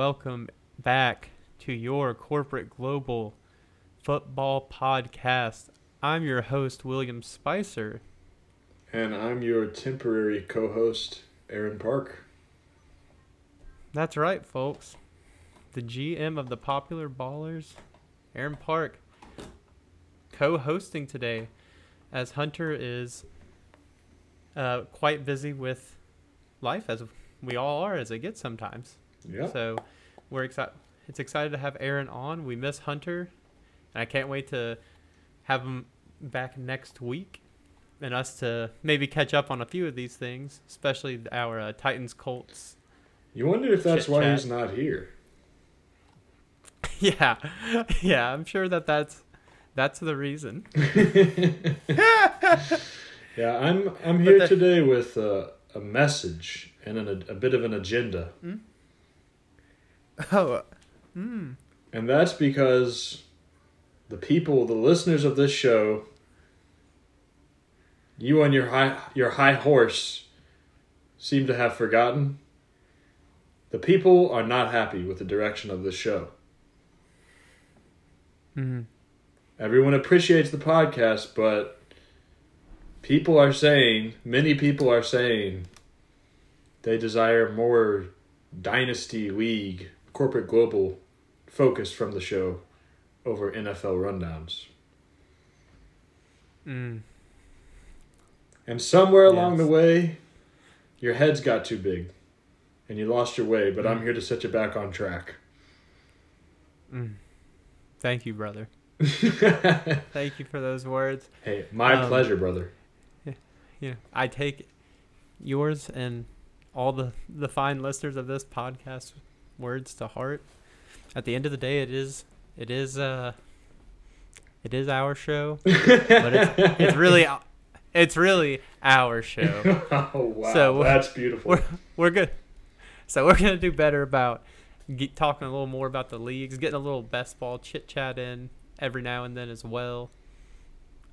welcome back to your corporate global football podcast. I'm your host, William Spicer. And I'm your temporary co host, Aaron Park. That's right, folks. The GM of the Popular Ballers, Aaron Park, co hosting today as Hunter is uh, quite busy with life, as we all are, as it gets sometimes. Yeah. So we're excited. It's excited to have Aaron on. We miss Hunter, and I can't wait to have him back next week, and us to maybe catch up on a few of these things, especially our uh, Titans Colts. You wonder if that's why he's not here. yeah, yeah. I'm sure that that's that's the reason. Yeah, I'm I'm here the- today with uh, a message and an, a bit of an agenda. Oh, mm. And that's because the people, the listeners of this show, you on your high your high horse seem to have forgotten. The people are not happy with the direction of this show. Mm. Everyone appreciates the podcast, but people are saying, many people are saying, they desire more dynasty league, corporate global focus from the show over NFL rundowns. Mm. And somewhere along the way, your heads got too big and you lost your way, but I'm Mm. here to set you back on track. Mm. Thank you, brother. Thank you for those words. Hey, my Um, pleasure, brother. Yeah, know, I take yours and all the the fine listeners of this podcast words to heart. At the end of the day, it is it is uh it is our show, but it's it's really it's really our show. oh, wow. so, that's beautiful. We're we're good. So we're gonna do better about get, talking a little more about the leagues, getting a little best ball chit chat in every now and then as well.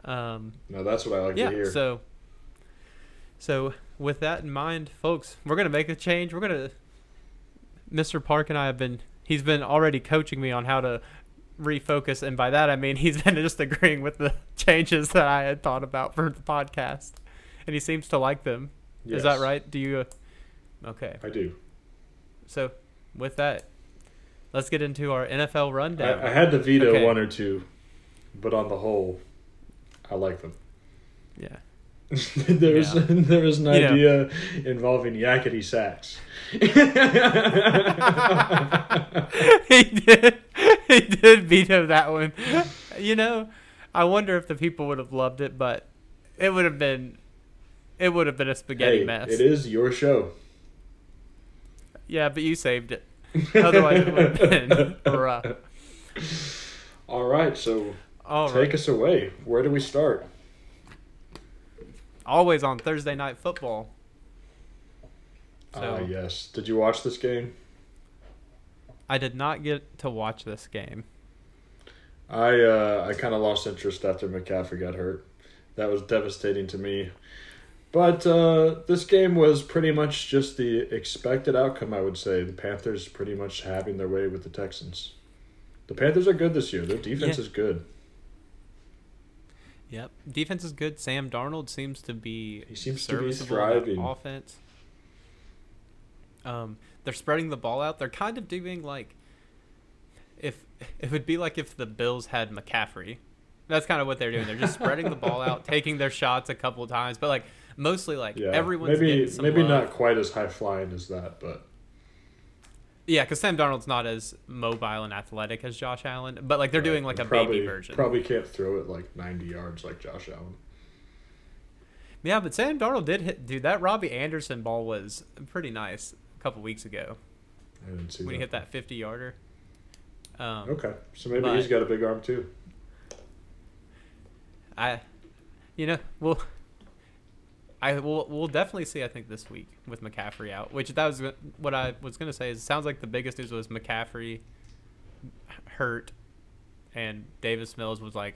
Um, No, that's what I like to hear. so so with that in mind folks we're gonna make a change we're gonna mr park and i have been he's been already coaching me on how to refocus and by that i mean he's been just agreeing with the changes that i had thought about for the podcast. And he seems to like them. Is that right? Do you uh, okay. I do. so with that let's get into our nfl rundown. I, I had to veto Okay. one or two, but on the whole, I like them. yeah there was Yeah. there was an You know. idea involving yakety sax. he did. He did veto that one. You know, I wonder if the people would have loved it, but it would have been, it would have been a spaghetti hey, mess. it is your show. Yeah, but you saved it. Otherwise, it would have been rough. All right, so All take us away. Where do we start? Always on Thursday night football. Ah, So- yes. Did you watch this game? I did not get to watch this game. I uh, I kind of lost interest after McCaffrey got hurt. That was devastating to me. But uh, this game was pretty much just the expected outcome, I would say. The Panthers pretty much having their way with the Texans. The Panthers are good this year. Their defense Yeah. is good. Yep. Defense is good. Sam Darnold seems to be He seems to be serviceable in that thriving. Offense. Um, they're spreading the ball out. They're kind of doing like if it would be like if the Bills had McCaffrey. That's kind of what they're doing. They're just spreading the ball out, taking their shots a couple of times, but like mostly like Yeah, everyone's maybe getting some maybe love. not quite as high flying as that, but Yeah, because Sam Darnold's not as mobile and athletic as Josh Allen, but like they're doing like a probably, baby version. Probably can't throw it like ninety yards like Josh Allen. Yeah, but Sam Darnold did hit. Dude, that Robby Anderson ball was pretty nice a couple weeks ago I didn't see when he hit that 50 yarder. Um, Okay, so maybe But- he's got a big arm too. I, you know, we'll, I will we'll definitely see. I think this week with McCaffrey out, which that was what I was gonna say. Is it sounds like the biggest news was McCaffrey hurt, and Davis Mills was like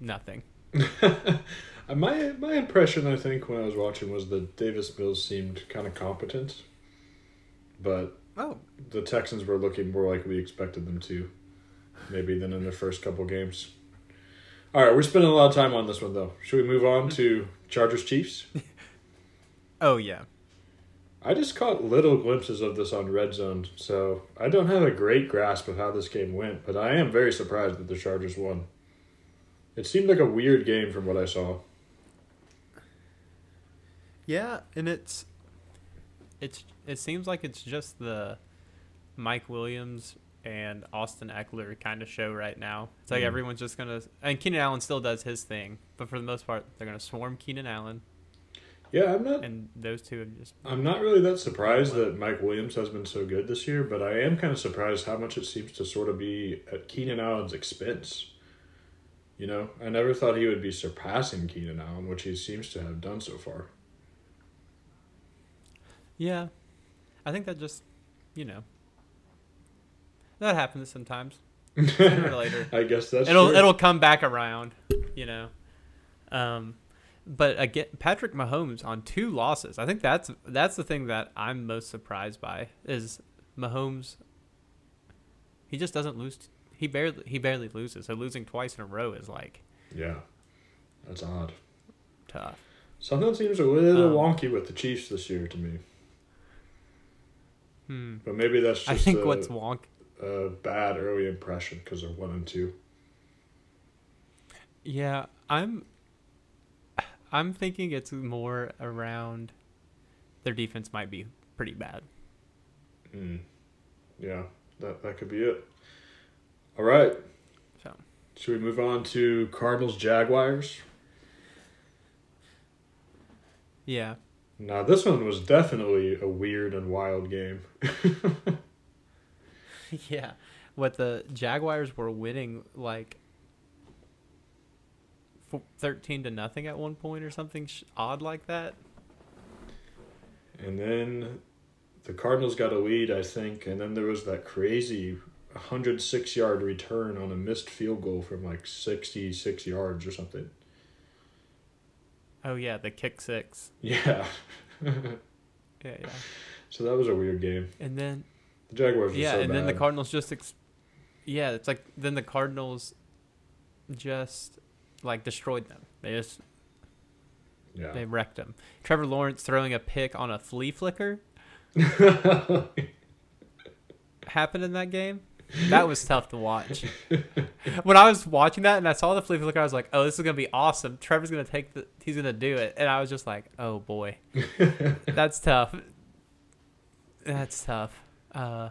nothing. My my impression, I think, when I was watching was that Davis Mills seemed kind of competent, but Oh, the Texans were looking more like we expected them to, maybe than in their first couple games. All right, we're spending a lot of time on this one though. Should we move on to Chargers Chiefs? oh yeah. I just caught little glimpses of this on Red Zone, so I don't have a great grasp of how this game went, but I am very surprised that the Chargers won. It seemed like a weird game from what I saw. Yeah, and it's it's it seems like it's just the Mike Williams and Austin Ekeler kind of show right now. It's like Mm. everyone's just gonna and Keenan Allen still does his thing, but for the most part, they're gonna swarm Keenan Allen, Yeah, I'm not and those two have just I'm not really that surprised that Mike Williams has been so good this year, but I am kind of surprised how much it seems to sort of be at Keenan Allen's expense. You know, I never thought he would be surpassing Keenan Allen, which he seems to have done so far. yeah. I think that just you know that happens sometimes. Sooner or later. I guess that's it'll true. it'll come back around, you know. Um, but again, Patrick Mahomes on two losses. I think that's that's the thing that I'm most surprised by is Mahomes. He just doesn't lose. He barely he barely loses. So losing twice in a row is like Yeah, that's odd. tough. Something seems a little Um, wonky with the Chiefs this year to me, Hmm. but maybe that's just I think what's wonk. A bad early impression because they're one and two. Yeah, I'm. I'm thinking it's more around. Their defense might be pretty bad. Mm. Yeah, that that could be it. All right. So. Should we move on to Cardinals Jaguars? Yeah. Now this one was definitely a weird and wild game. Yeah, what the Jaguars were winning like f- thirteen to nothing at one point or something sh- odd like that. And then the Cardinals got a lead, I think, and then there was that crazy 106 yard return on a missed field goal from like 66 yards or something. Oh yeah, the kick six. Yeah. Yeah, yeah. so that was a weird game. And then The Jaguars yeah, so and then the. Cardinals just ex- yeah, it's like then the Cardinals just like destroyed them. They just yeah. they wrecked them. Trevor Lawrence throwing a pick on a flea flicker happened in that game. That was tough to watch. when I was watching that and I saw the flea flicker, I was like, "Oh, this is gonna be awesome. Trevor's gonna take the, he's gonna do it." And I was just like, "Oh boy, that's tough. That's tough." Uh,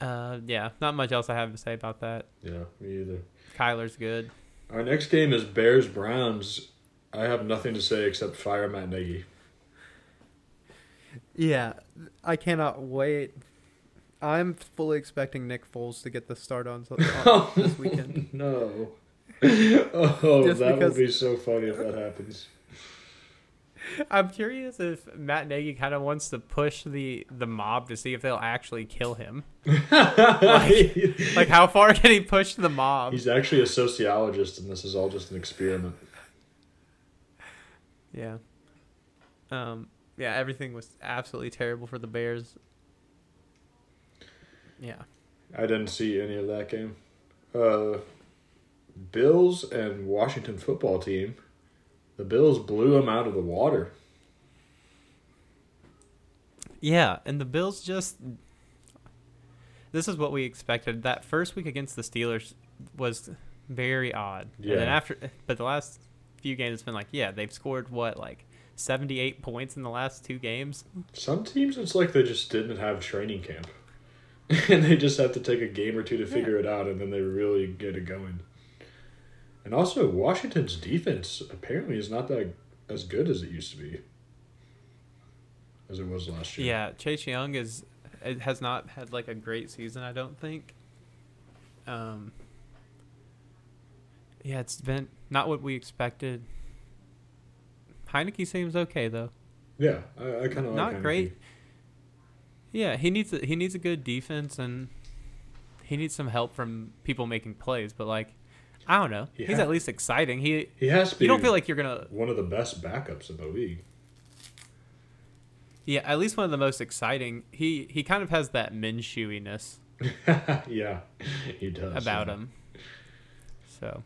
uh, yeah, not much else I have to say about that. yeah, me either. Kyler's good. Our next game is Bears Browns. I have nothing to say except fire Matt Nagy. Yeah, I cannot wait. I'm fully expecting Nick Foles to get the start on, on this weekend. No. oh, Just that because- would be so funny if that happens. I'm curious if Matt Nagy kind of wants to push the the mob to see if they'll actually kill him. Like, how far can he push the mob? He's actually a sociologist, and this is all just an experiment. Yeah. Um. Yeah. Everything was absolutely terrible for the Bears. Yeah. I didn't see any of that game. Uh, Bills and Washington football team. The Bills blew them out of the water. Yeah, and the Bills just. This is what we expected. That first week against the Steelers was very odd. And then after, but the last few games, it's been like, yeah, they've scored what, like 78 points in the last two games? Some teams, it's like they just didn't have training camp. and they just have to take a game or two to figure it out, and then they really get it going. And also, Washington's defense apparently is not that as good as it used to be, as it was last year. Yeah, Chase Young is it has not had like a great season, I don't think. Um Yeah, it's been not what we expected. Heinicke seems okay though. yeah. I, I kind of not Heinicke. great. Yeah, he needs a, he needs a good defense and he needs some help from people making plays, but like I don't know. He He's ha- at least exciting. He He has to be you don't feel like you're to one of the best backups in the league. Yeah, at least one of the most exciting. He he kind of has that Minshewiness yeah, he does. about yeah. him. So.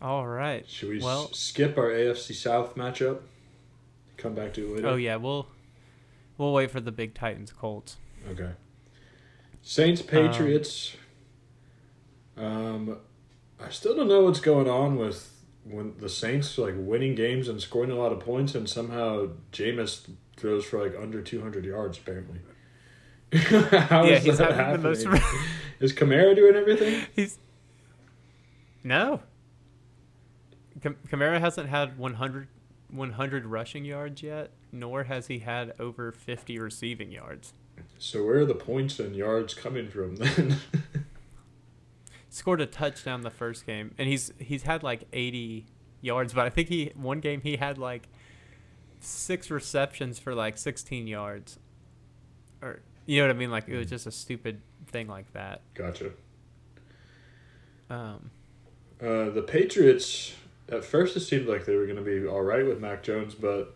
All right. Should we Well- s- skip our AFC South matchup? Come back to it later. Oh yeah, we'll we'll wait for the big Titans Colts. Okay. Saints Patriots. Um, Um, I still don't know what's going on with when the Saints like winning games and scoring a lot of points, and somehow Jameis throws for like under two hundred yards. Apparently. How yeah, is he's that having the happening? most. Is Kamara doing everything? he's no. Cam- Kamara hasn't had 100, 100 rushing yards yet, nor has he had over fifty receiving yards. So where are the points and yards coming from then? Scored a touchdown the first game, and he's he's had like eighty yards, but I think he one game he had like six receptions for like sixteen yards, or you know what I mean? Like it was just a stupid thing like that. gotcha. Um, Uh, the Patriots. At first, it seemed like they were going to be all right with Mac Jones, but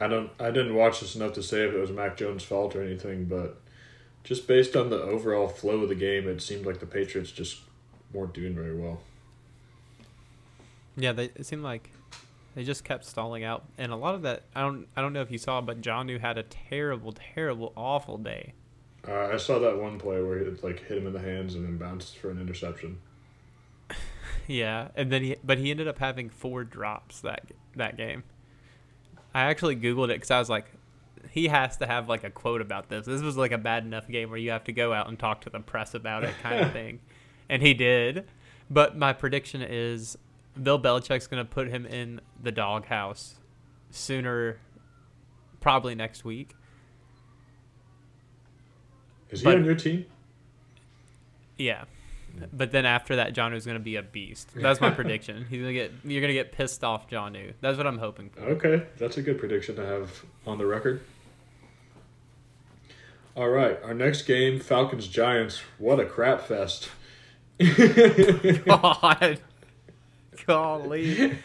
I don't. I didn't watch this enough to say if it was Mac Jones' fault or anything. But just based on the overall flow of the game, it seemed like the Patriots just weren't doing very well. yeah, they it seemed like they just kept stalling out, and a lot of that I don't I don't know if you saw, but John Jonnu had a terrible, terrible, awful day. Uh, I saw that one play where it like hit him in the hands and then bounced for an interception. Yeah, and then he but he ended up having four drops that that game. I actually googled it because I was like, he has to have like a quote about this. This was like a bad enough game where you have to go out and talk to the press about it, kind of thing, and he did. But my prediction is Bill Belichick's going to put him in the doghouse sooner, probably next week. Is he But- on your team? Yeah. But then after that, John Jonnu's going to be a beast. That's my prediction. He's going to get you're going to get pissed off, Johnu. That's what I'm hoping for. Okay, that's a good prediction to have on the record. All right, our next game, Falcons Giants. What a crap fest. God. Golly.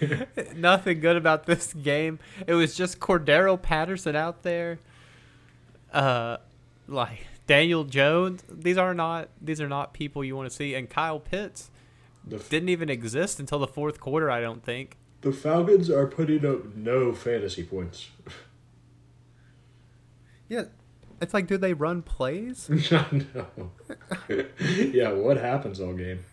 Nothing good about this game. It was just Cordarrelle Patterson out there. Uh like Daniel Jones. These are not these are not people you want to see. And Kyle Pitts The, didn't even exist until the fourth quarter, I don't think. the Falcons are putting up no fantasy points. Yeah. It's like do they run plays? no. yeah, what happens all game?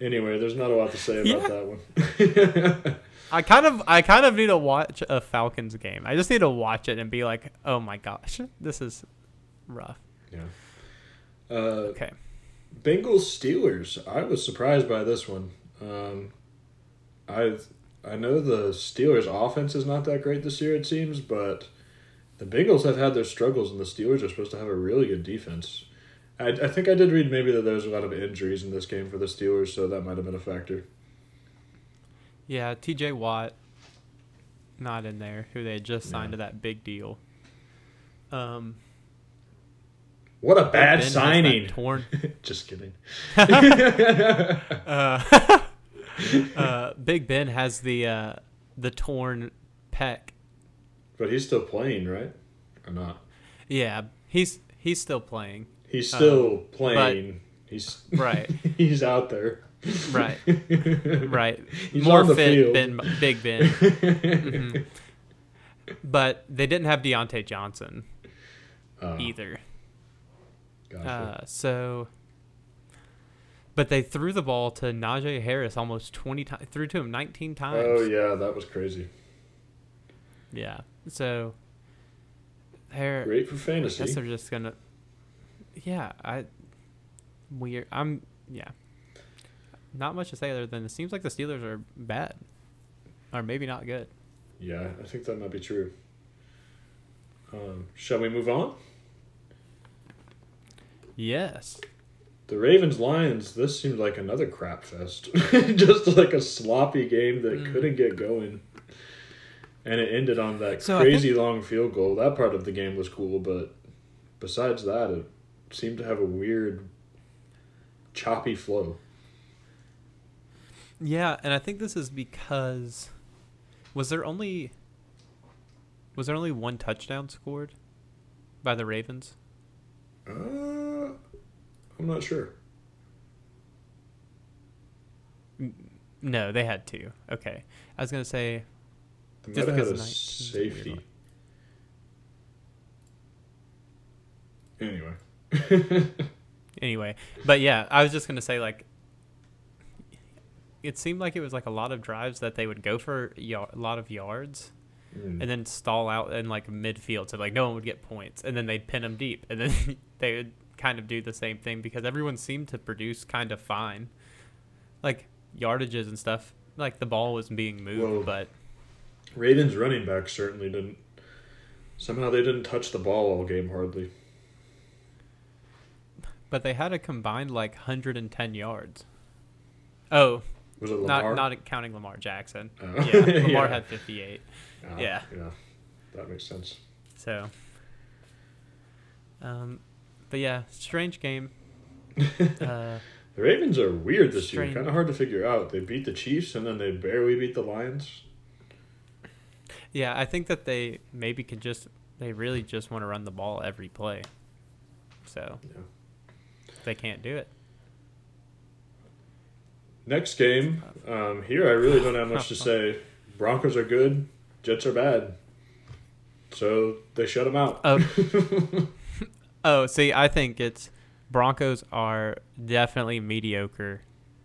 Anyway, there's not a lot to say about that one. I kind of I kind of need to watch a Falcons game. I just need to watch it and be like, "Oh my gosh, this is rough." yeah. Uh, Okay. Bengals Steelers. I was surprised by this one. Um, I I know the Steelers' offense is not that great this year. It seems, but the Bengals have had their struggles, and the Steelers are supposed to have a really good defense. I, I think I did read maybe that there was a lot of injuries in this game for the Steelers, so that might have been a factor. Yeah, TJ Watt not in there, who they had just signed No. to that big deal. Um What a bad signing! Torn Just kidding. uh, uh, Big Ben has the uh, the torn pec. But he's still playing, right? Or not? Yeah, he's he's still playing. He's still playing. he's Right. he's out there. Right. Right. He's More fit. Ben Big Ben. Mhm. But they didn't have Diontae Johnson Oh, either. gotcha. Uh, so, but they threw the ball to Najee Harris almost 20 times, threw to him 19 times. oh yeah, that was crazy. Yeah. So, they're, Great for fantasy. I guess they're just going to, yeah, I, weird. I'm, yeah. Not much to say other than it seems like the Steelers are bad. Or maybe not good. Yeah, I think that might be true. Um, shall we move on? Yes. The Ravens Lions. This seemed like another crap fest. Just like a sloppy game that Mm. couldn't get going, and it ended on that So crazy long field goal. That part of the game was cool, but besides that, it seemed to have a weird, choppy flow. Yeah, and I think this is because was there only Was there only one touchdown scored by the Ravens? Uh, I'm not sure. No, they had two. Okay, I was gonna say They Just had because a 19's safety. Anyway. anyway, but yeah, I was just gonna say like it seemed like it was like a lot of drives that they would go for yar- a lot of yards Mm. and then stall out in like midfield, so like no one would get points, and then they'd pin them deep, and then they would kind of do the same thing because everyone seemed to produce kind of fine, like yardages and stuff. Like the ball was being moved, Well, but Ravens running back certainly didn't. Somehow they didn't touch the ball all game hardly. but they had a combined like 110 yards. Oh, Was it Lamar? not not counting Lamar Jackson. Oh. Yeah, Lamar Yeah. had 58. Ah, yeah. Yeah. That makes sense. So, um, but yeah, strange game. Uh, The Ravens are weird this year. Kind of hard to figure out. They beat the Chiefs and then they barely beat the Lions. Yeah, I think that they maybe could just they really just want to run the ball every play. So Yeah. they can't do it. Next game, um, here I really don't have much to say. Broncos are good, Jets are bad. So they shut them out. Oh, oh, see, I think it's Broncos are definitely mediocre.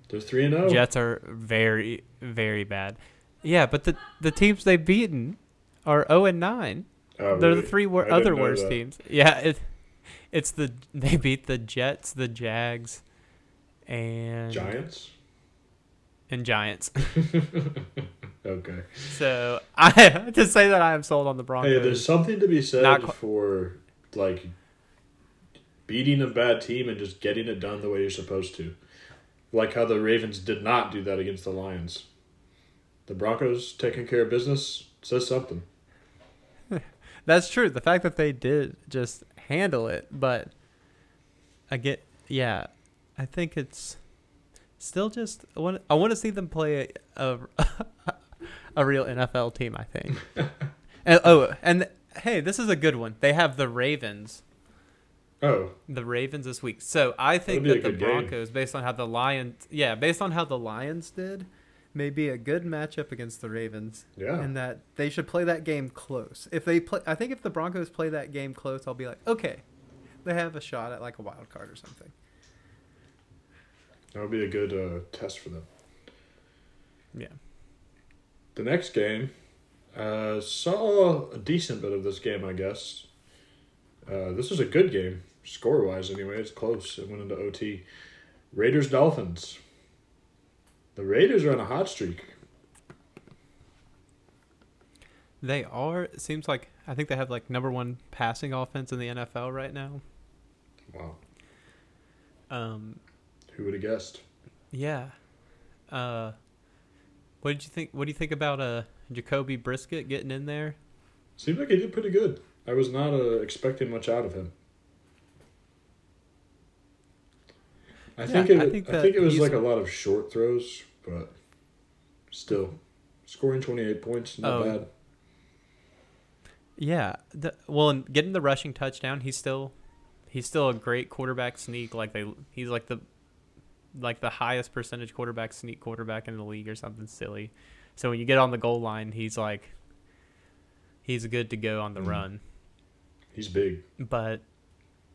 They're three and oh. zero. Jets are very, very bad. Yeah, but the the teams they've beaten are zero and nine. Oh, They're the three wor- other worst that. teams. Yeah, it, it's the they beat the Jets, the Jags, and Giants. and Giants. okay. So I to say that I am sold on the Broncos. Hey, there's something to be said qu- for like beating a bad team and just getting it done the way you're supposed to. Like how the Ravens did not do that against the Lions. The Broncos taking care of business says something. That's true. The fact that they did just handle it, but I get yeah, I think it's still just I want I want to see them play a a, a real NFL team. I think. and, oh, and hey, this is a good one. They have the Ravens. Oh, The Ravens this week. So I think that the good game. Broncos, based on how the Lions, yeah, based on how the Lions did, may be a good matchup against the Ravens yeah. and that they should play that game close. If they play, I think if the Broncos play that game close, I'll be like, okay, they have a shot at like a wild card or something. That would be a good uh, test for them. Yeah. The next game, uh, saw a decent bit of this game, I guess. Uh, this was a good game, score wise, anyway. It's close. It went into OT. Raiders Dolphins. The Raiders are on a hot streak. They are. It seems like I think they have like number one passing offense in the NFL right now. Wow. Um, Who would have guessed? yeah. Uh, what did you think? What do you think about uh Jacoby Brissett getting in there? Seemed like he did pretty good. I was not uh, expecting much out of him. I Yeah, think it. I I think think, it was like a lot of short throws, but still, scoring twenty eight points not Oh. bad. Yeah. The, well, and getting the rushing touchdown, he's still he's still a great quarterback sneak. Like they, he's like the like the highest percentage quarterback sneak quarterback in the league or something silly. So when you get on the goal line, he's like he's good to go on the Mhm. run. He's big. But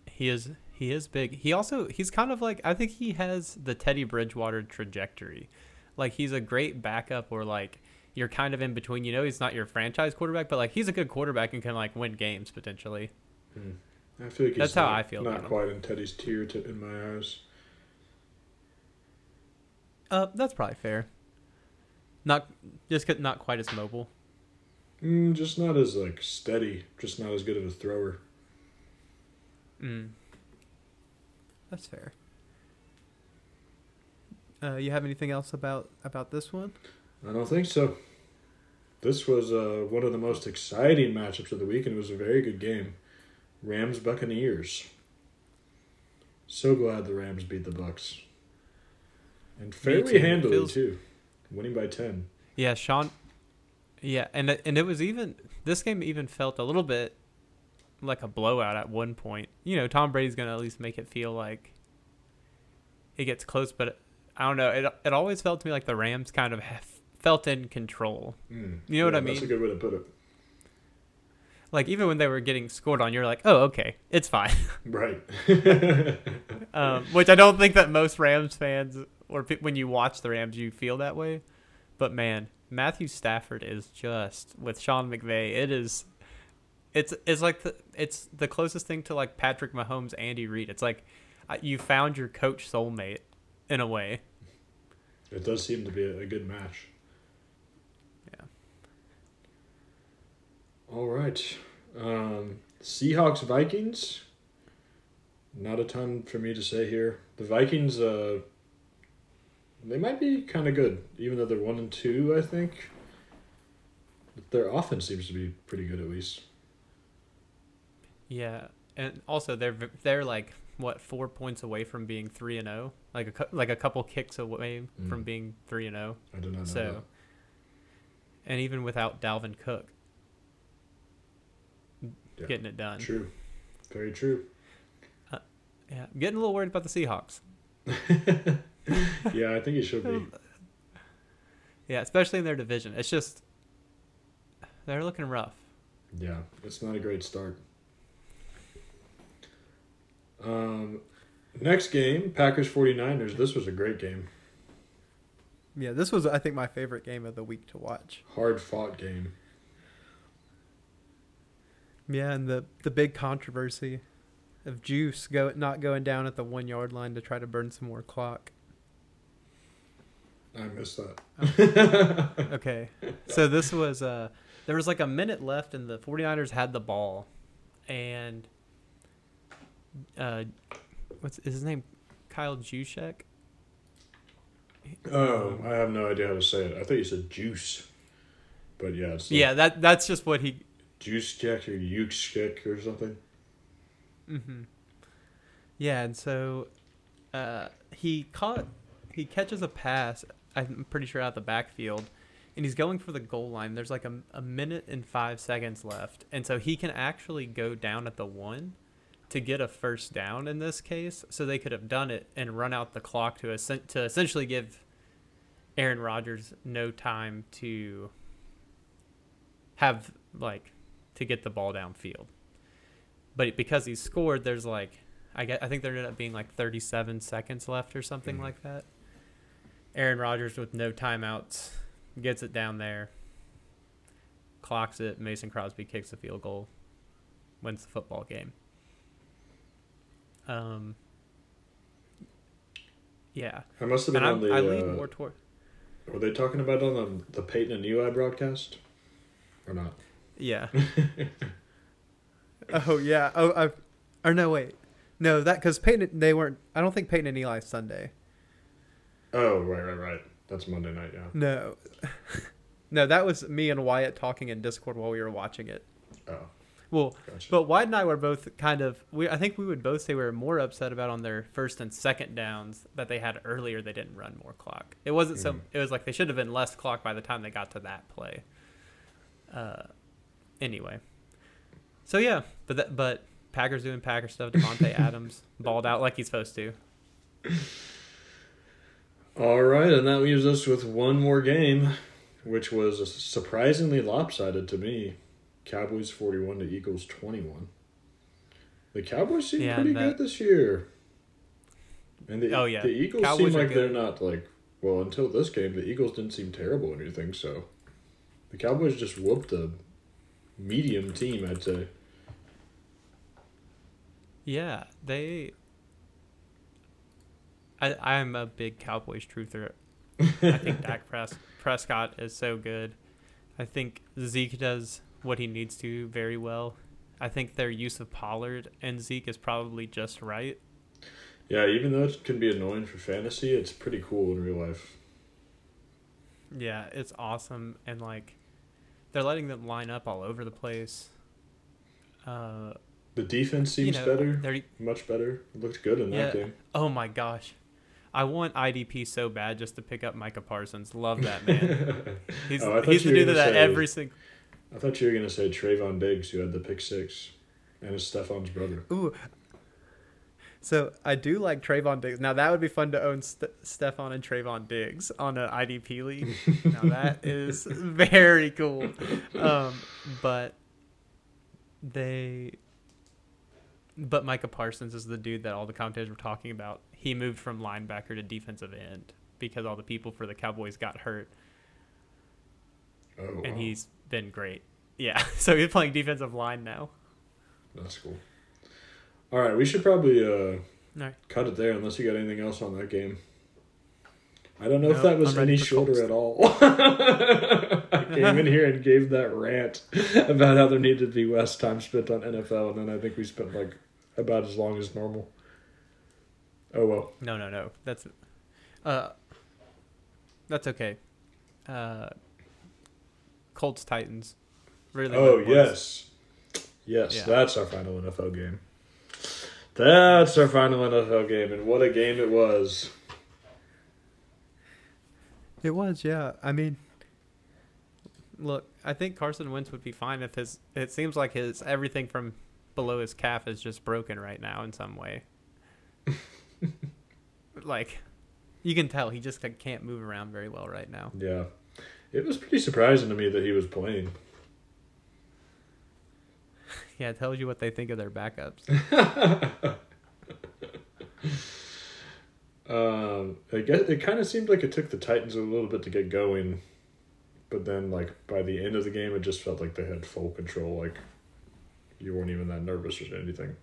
he is he is big. He also he's kind of like I think he has the Teddy Bridgewater trajectory. Like he's a great backup or like you're kind of in between. You know, he's not your franchise quarterback, but like he's a good quarterback and can like win games potentially. I feel like he's That's how not, I feel Not about him. quite in Teddy's tier to, in my eyes. Uh, that's probably fair. Not just not quite as mobile. Mm, just not as like steady. Just not as good of a thrower. Mm. That's fair. Uh, you have anything else about about this one? I don't think so. This was uh, one of the most exciting matchups of the week, and it was a very good game. Rams Buccaneers. So glad the Rams beat the Bucks, and fairly too. handily Feels- too, winning by ten. Yeah, Sean Yeah, and and it was even this game even felt a little bit like a blowout at one point. You know, Tom Brady's gonna at least make it feel like it gets close, but I don't know. It it always felt to me like the Rams kind of felt in control. Mm. You know what I mean? That's a good way to put it. Like even when they were getting scored on, you're like, oh okay, it's fine. Right. um, which I don't think that most Rams fans or pe- when you watch the Rams you feel that way. But man, Matthew Stafford is just with Sean McVay. It is, it's it's like the it's the closest thing to like Patrick Mahomes, Andy Reid. It's like uh, you found your coach soulmate in a way. it does seem to be a, a good match. Yeah. All right. Um, Seahawks Vikings. Not a ton for me to say here. The Vikings, uh, they might be kind of good, even though they're one and two. I think. But their offense seems to be pretty good at least. Yeah, and also they're they're like what four points away from being three and zero, like a like a couple kicks away from Mm. being three and zero. I did not know So, and even without Dalvin Cook Yeah. getting it done. True. Very true. Yeah, I'm getting a little worried about the Seahawks. yeah, I think it should be. Yeah, especially in their division. It's just they're looking rough. Yeah, it's not a great start. Um, next game, Packers 49ers. This was a great game. Yeah, this was I think my favorite game of the week to watch. Hard fought game. Yeah, and the the big controversy of Juice go not going down at the one yard line to try to burn some more clock. I missed that. Okay. so this was uh there was like a minute left and the 49ers had the ball and uh what's is his name? Kyle Juszczyk? Oh, I have no idea how to say it. I thought you said juice. But yeah, like Yeah, that that's just what he juice check or uke check or something. Mm-hmm. Yeah, and so uh, he caught, he catches a pass. I'm pretty sure out the backfield, and he's going for the goal line. There's like a, a minute and five seconds left, and so he can actually go down at the one to get a first down in this case. So they could have done it and run out the clock to essen- to essentially give Aaron Rodgers no time to have like to get the ball downfield but because he scored, there's like I get I think there ended up being like 37 seconds left or something Mhm. like that. Aaron Rodgers with no timeouts gets it down there, clocks it. Mason Crosby kicks the field goal, wins the football game. Um. Yeah, I must have been and on the. I, I lean uh, more toward. were they talking about it on the, the Peyton and Eli broadcast? Or not? Yeah, Oh yeah. Oh, I, or no wait, no that because Peyton they weren't. I don't think Peyton and Eli Sunday. Oh, right, right, right. That's Monday night, yeah. No, no that was me and Wyatt talking in Discord while we were watching it. Oh, well, gotcha. But Wyatt and I were both kind of. We I think we would both say we were more upset about on their first and second downs that they had earlier. They didn't run more clock. It wasn't so. Mhm. It was like they should have been less clock by the time they got to that play. Uh, anyway, so yeah, but that, but Packers doing Packer stuff. Davante Adams balled out like he's supposed to. All right, and that leaves us with one more game, which was surprisingly lopsided to me. Cowboys 41 to Eagles 21. The Cowboys seem Yeah, pretty that- good this year. And the, Oh, yeah. the Eagles Cowboys seem like they're not like, well, until this game, the Eagles didn't seem terrible or anything, so. The Cowboys just whooped a medium team, I'd say. Yeah, they. I I'm a big Cowboys truther. I think Dak Pres- Prescott is so good. I think Zeke does what he needs to very well. I think their use of Pollard and Zeke is probably just right. Yeah, even though it can be annoying for fantasy, it's pretty cool in real life. Yeah, it's awesome and like they're letting them line up all over the place. Uh, The defense you seems know, better, much better. It looked good in that game. Oh my gosh. I want IDP so bad just to pick up Micah Parsons. Love that man. He's Oh, he's you the dude that say- every single. I thought you were gonna say Trevon Diggs, who had the pick six, and is Stefon's brother. Ooh. So I do like Trevon Diggs. Now that would be fun to own St- Stefan and Trevon Diggs on an IDP league. now that is very cool. Um, but they, but Micah Parsons is the dude that all the commentators were talking about. He moved from linebacker to defensive end because all the people for the Cowboys got hurt, Oh, and wow. he's been great. Yeah, so he's playing defensive line now. that's cool. All right, we should probably uh, No. cut it there unless you got anything else on that game. I don't know if that was any shorter at all. I came in here and gave that rant about how there needed to be less time spent on NFL, and then I think we spent like about as long as normal. Oh well. No, no, no. That's uh that's okay. Uh Colts Titans. Really Oh what it was. yes, yes, Yeah. that's our final NFL game. That's our final NFL game, and what a game it was! It was, yeah. I mean, Look, I think Carson Wentz would be fine if his it seems like his everything from below his calf is just broken right now in some way. like you can tell he just like, can't move around very well right now. Yeah, it was pretty surprising to me that he was playing. Yeah, it tells you what they think of their backups. Um, I guess it kind of seemed like it took the Titans a little bit to get going, but then like by the end of the game, it just felt like they had full control. Like you weren't even that nervous or anything.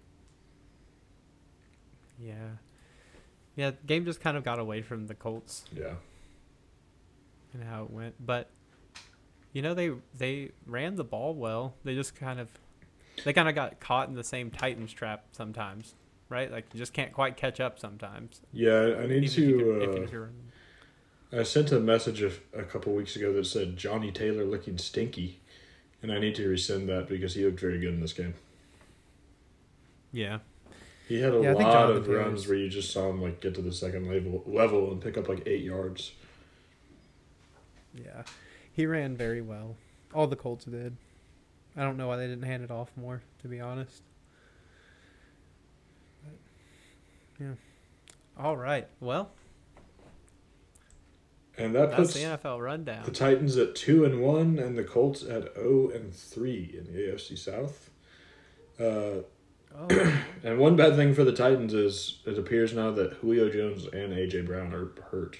yeah. Yeah, game just kind of got away from the Colts. Yeah, and how it went. But you know they they ran the ball well. They just kind of they kind of got caught in the same Titans trap sometimes, right? Like you just can't quite catch up sometimes. yeah. I need even if you could- to. Uh, if you're- I sent a message a, a couple weeks ago that said Johnny Taylor looking stinky, and I need to rescind that because he looked very good in this game. yeah, He had a Yeah, lot of runs where you just saw him like get to the second level level and pick up like eight yards. Yeah. He ran very well. All the Colts did. I don't know why they didn't hand it off more, to be honest. Yeah. All right. Well, And that that's puts the NFL rundown. the Titans at two and one, and the Colts at zero and three in the AFC South. Uh, Oh, and one bad thing for the Titans is it appears now that Julio Jones and AJ Brown are hurt.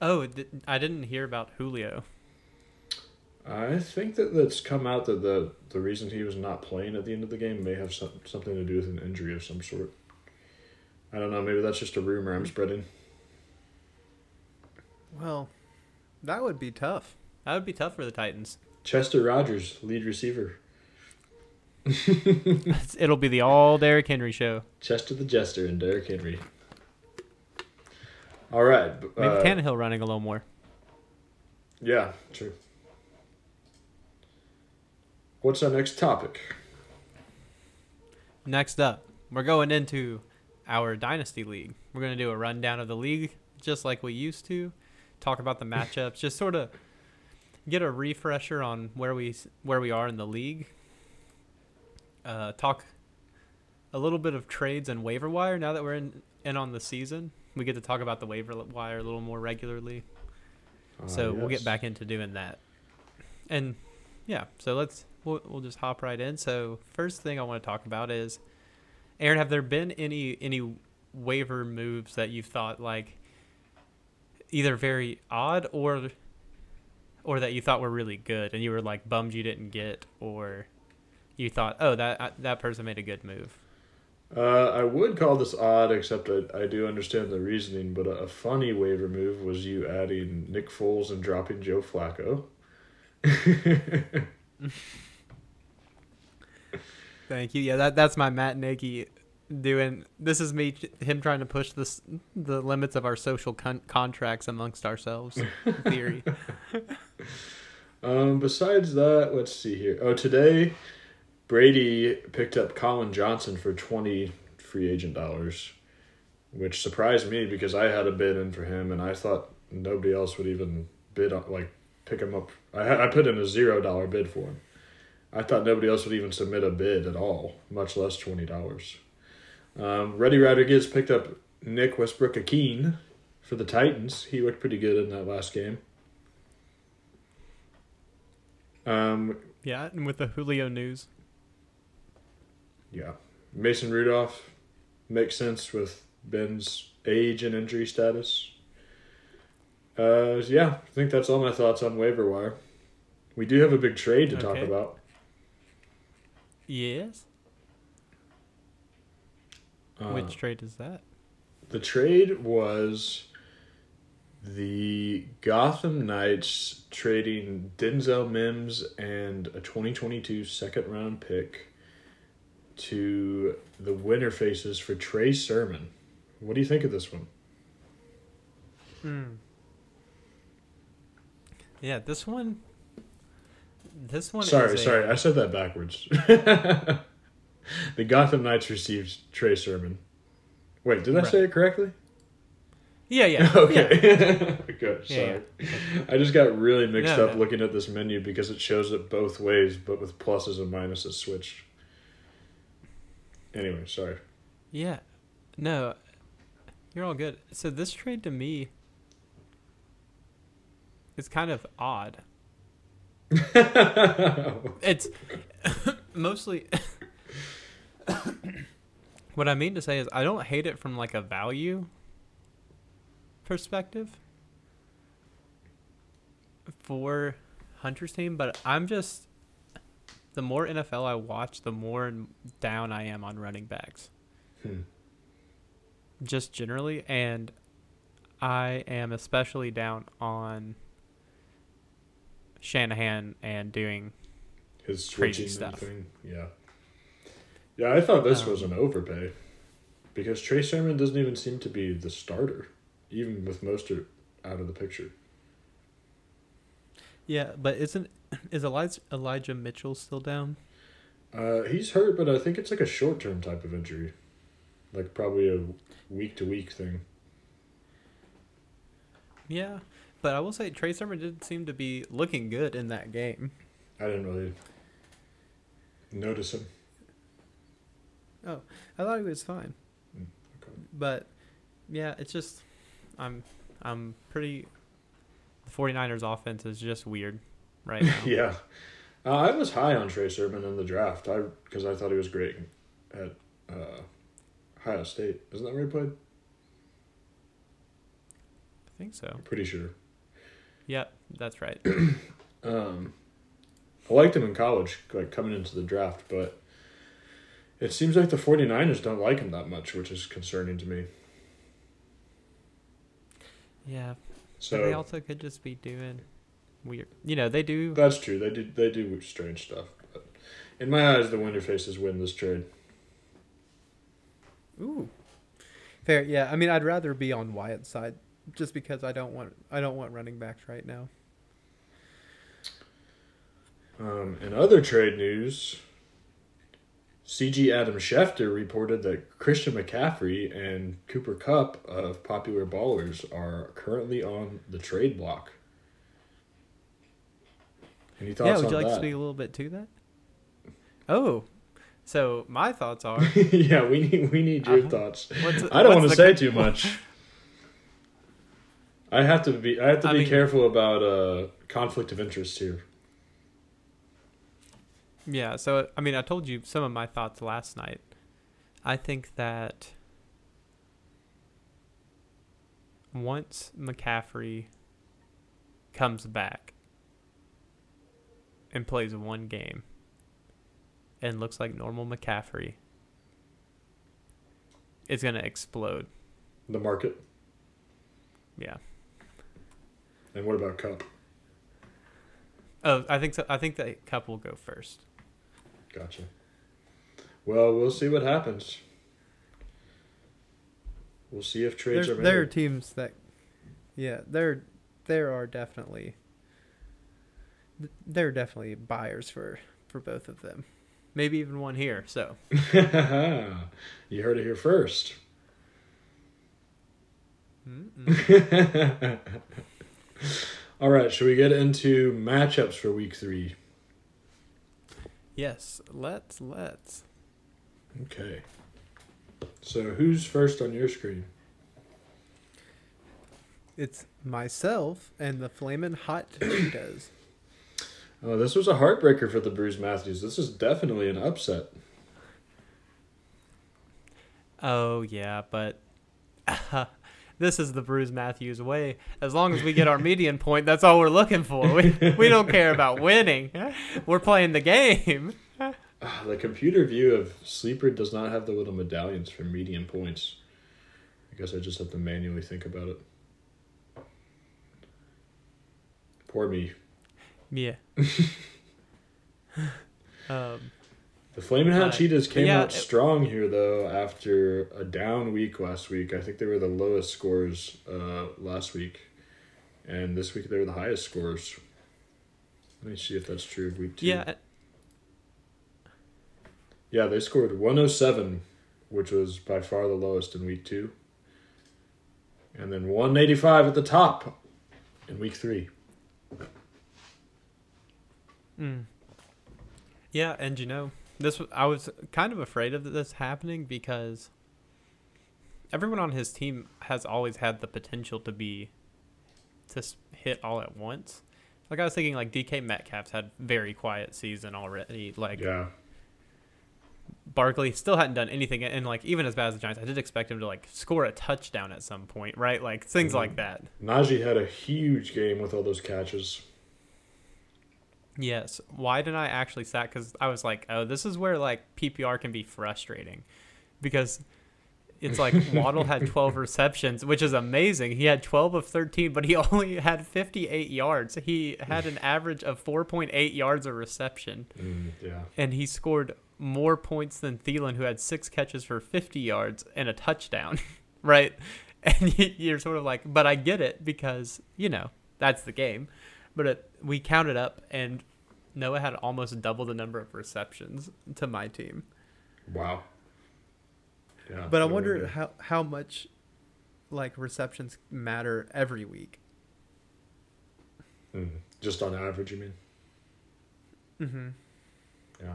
Oh, it I didn't hear about Julio. I think that that's come out that the the reason he was not playing at the end of the game may have some, something to do with an injury of some sort. I don't know. Maybe that's just a rumor I'm spreading. Well, that would be tough. That would be tough for the Titans. Chester Rogers, lead receiver. It'll be the all Derrick Henry show. Chester the Jester and Derrick Henry. All right. b- Maybe uh, Tannehill running a little more. Yeah, true. What's our next topic? Next up, we're going into our Dynasty League. We're going to do a rundown of the league just like we used to, talk about the matchups, just sort of get a refresher on where we where we are in the league. Uh, talk a little bit of trades and waiver wire now that we're in in on the season. We get to talk about the waiver wire a little more regularly. So Uh, we'll get back into doing that. And yeah, so let's we'll, we'll just hop right in. So first thing I want to talk about is Aaron, have there been any any waiver moves that you thought like either very odd or or that you thought were really good and you were like bummed you didn't get or you thought, "Oh, that that person made a good move." Uh, I would call this odd, except I, I do understand the reasoning. But a, a funny waiver move was you adding Nick Foles and dropping Joe Flacco. Thank you. Yeah, that that's my Matt Nagy doing. This is me, him trying to push this the limits of our social con- contracts amongst ourselves. theory. Um, besides that, let's see here. Oh, today Brady picked up Collin Johnson for twenty free agent dollars, which surprised me because I had a bid in for him and I thought nobody else would even bid on like pick him up. I I put in a zero dollar bid for him. I thought nobody else would even submit a bid at all, much less twenty dollars. Um, Reddy Rodriguez picked up Nick Westbrook-Ikhine for the Titans. He looked pretty good in that last game. Um, Yeah, and with the Julio news. Yeah, Mason Rudolph makes sense with Ben's age and injury status. Uh, yeah, I think that's all my thoughts on waiver wire. We do have a big trade to talk about. Yes. Uh, Which trade is that? The trade was the Gotham Knights trading Denzel Mims and a 2022 second round pick to the winner faces for Trey Sermon. What do you think of this one? Hmm. Yeah, this one. This one. Sorry, is sorry, I said that backwards. the Gotham Knights received Trey Sermon. Wait, did I Right. say it correctly? Yeah, yeah. okay. Good. Yeah, Sorry. I just got really mixed No, up no. looking at this menu because it shows it both ways, but with pluses and minuses switched. Anyway, sorry. Yeah. No. You're all good. So this trade to me is kind of odd. It's mostly What I mean to say is I don't hate it from like a value perspective for Hunter's team, but I'm just the more NFL I watch, the more down I am on running backs Hmm. just generally and i am especially down on shanahan and doing His Crazy stuff. thing. Yeah. Yeah, I thought this Um, was an overpay because Trey Sermon doesn't even seem to be the starter, even with Mostert out of the picture. yeah but isn't is elijah, elijah mitchell still down Uh, he's hurt, but I think it's like a short term type of injury, like probably a week to week thing. yeah but i will say trey sermon did seem to be looking good in that game I didn't really notice him. Oh, I thought he was fine Mm, okay. but yeah it's just i'm i'm pretty the 49ers offense is just weird right now yeah, uh, I was high on Trey Sermon in the draft. I because I thought he was great at uh, Ohio State. Isn't that where he played? i think so I'm pretty sure. yep that's right Um, I liked him in college, like coming into the draft, but it seems like the 49ers don't like him that much, which is concerning to me. yeah So they also could just be doing weird. You know, they do. That's true. They do they do strange stuff. But in my eyes, the Winter Faces win this trade. Ooh. Fair, yeah. I mean, I'd rather be on Wyatt's side, just because I don't want I don't want running backs right now. Um, in other trade news, CG Adam Schefter reported that Christian McCaffrey and Cooper Kupp of Popular Ballers are currently on the trade block. Any thoughts Yeah, would you like that? to speak a little bit to that? Oh, so my thoughts are. yeah, we need we need your Uh-huh. thoughts. I don't want to say con- too much. I have to be I have to I be mean- careful about uh conflict of interest here. Yeah, so I mean, I told you some of my thoughts last night. I think that once McCaffrey comes back and plays one game and looks like normal McCaffrey, it's going to explode. The market. Yeah. And what about Kupp? Oh, I think so. I think that Kupp will go first. Gotcha. Well, we'll see what happens. We'll see if trades There, are made. there are teams that, yeah, there, there are definitely, there are definitely buyers for for both of them. maybe even one here. So you heard it here first. All right, should we get into matchups for week three? yes, let's let's. Okay. So who's first on your screen? It's myself and the flamin' hot Cheetos. Oh, this was a heartbreaker for the Bruce Matthews. This is definitely an upset. Oh yeah, but this is the Bruce Matthews way. As long as we get our median point, that's all we're looking for. We we don't care about winning. We're playing the game. Ah, the computer view of Sleeper does not have the little medallions for median points. I guess I just have to manually think about it. Poor me. Yeah. um, The Flamin' Hot Uh, Cheetahs came yeah, out it- strong here, though, after a down week last week. I think they were the lowest scores uh, last week. And this week they were the highest scores. Let me see if that's true of week two. yeah, Yeah, they scored 107, which was by far the lowest in week two. And then 185 at the top in week three. Mm. Yeah, and you know, this I was kind of afraid of this happening because everyone on his team has always had the potential to be to hit all at once. Like I was thinking, like DK Metcalf's had very quiet season already. Like Yeah. Barkley still hadn't done anything, and like even as bad as the Giants, I did expect him to like score a touchdown at some point, right? Like things Mhm. like that. Najee had a huge game with all those catches. Yes. Why didn't I actually sack? Because I was like, oh, this is where like PPR can be frustrating, because it's like Waddle had 12 receptions, which is amazing. He had 12 of 13, but he only had 58 yards. He had an average of 4.8 yards a reception, Mm, yeah. and he scored more points than Thielen, who had six catches for 50 yards and a touchdown, right? And you're sort of like, but I get it because you know that's the game. But it, we counted up, and Noah had almost double the number of receptions to my team. Wow. Yeah. But I wonder good. how how much like receptions matter every week. Mm, just on average, you mean? Mm-hmm. Yeah.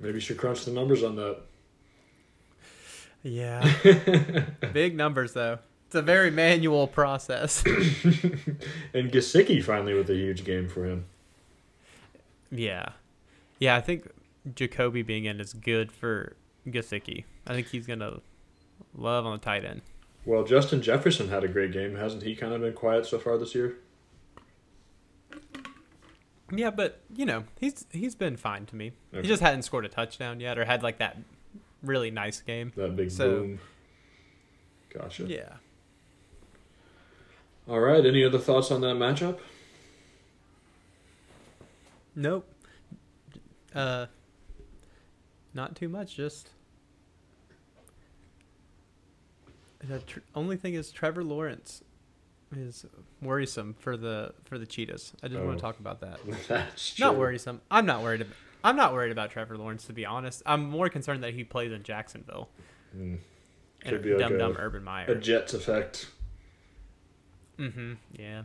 Maybe you should crunch the numbers on that. Yeah, big numbers though. It's a very manual process. and Gesicki finally with a huge game for him. Yeah, yeah. I think Jacoby being in is good for Gesicki. I think he's gonna love on the tight end. Well, Justin Jefferson had a great game. Hasn't he kind of been quiet so far this year? Yeah, but you know, he's he's been fine to me. Okay. He just hadn't scored a touchdown yet, or had like that really nice game. That big So- boom. Gotcha. Yeah. All right. Any other thoughts on that matchup? Nope. Uh, not too much. Just the tr- only thing is Trevor Lawrence is worrisome for the for the Cheetahs. I just want Oh. to talk about that. That's true. Not worrisome. I'm not worried. About, I'm not worried about Trevor Lawrence to be honest. I'm more concerned that he plays in Jacksonville Mm, and Could be like dumb dumb a- Urban a Jets effect. mm-hmm. Yeah.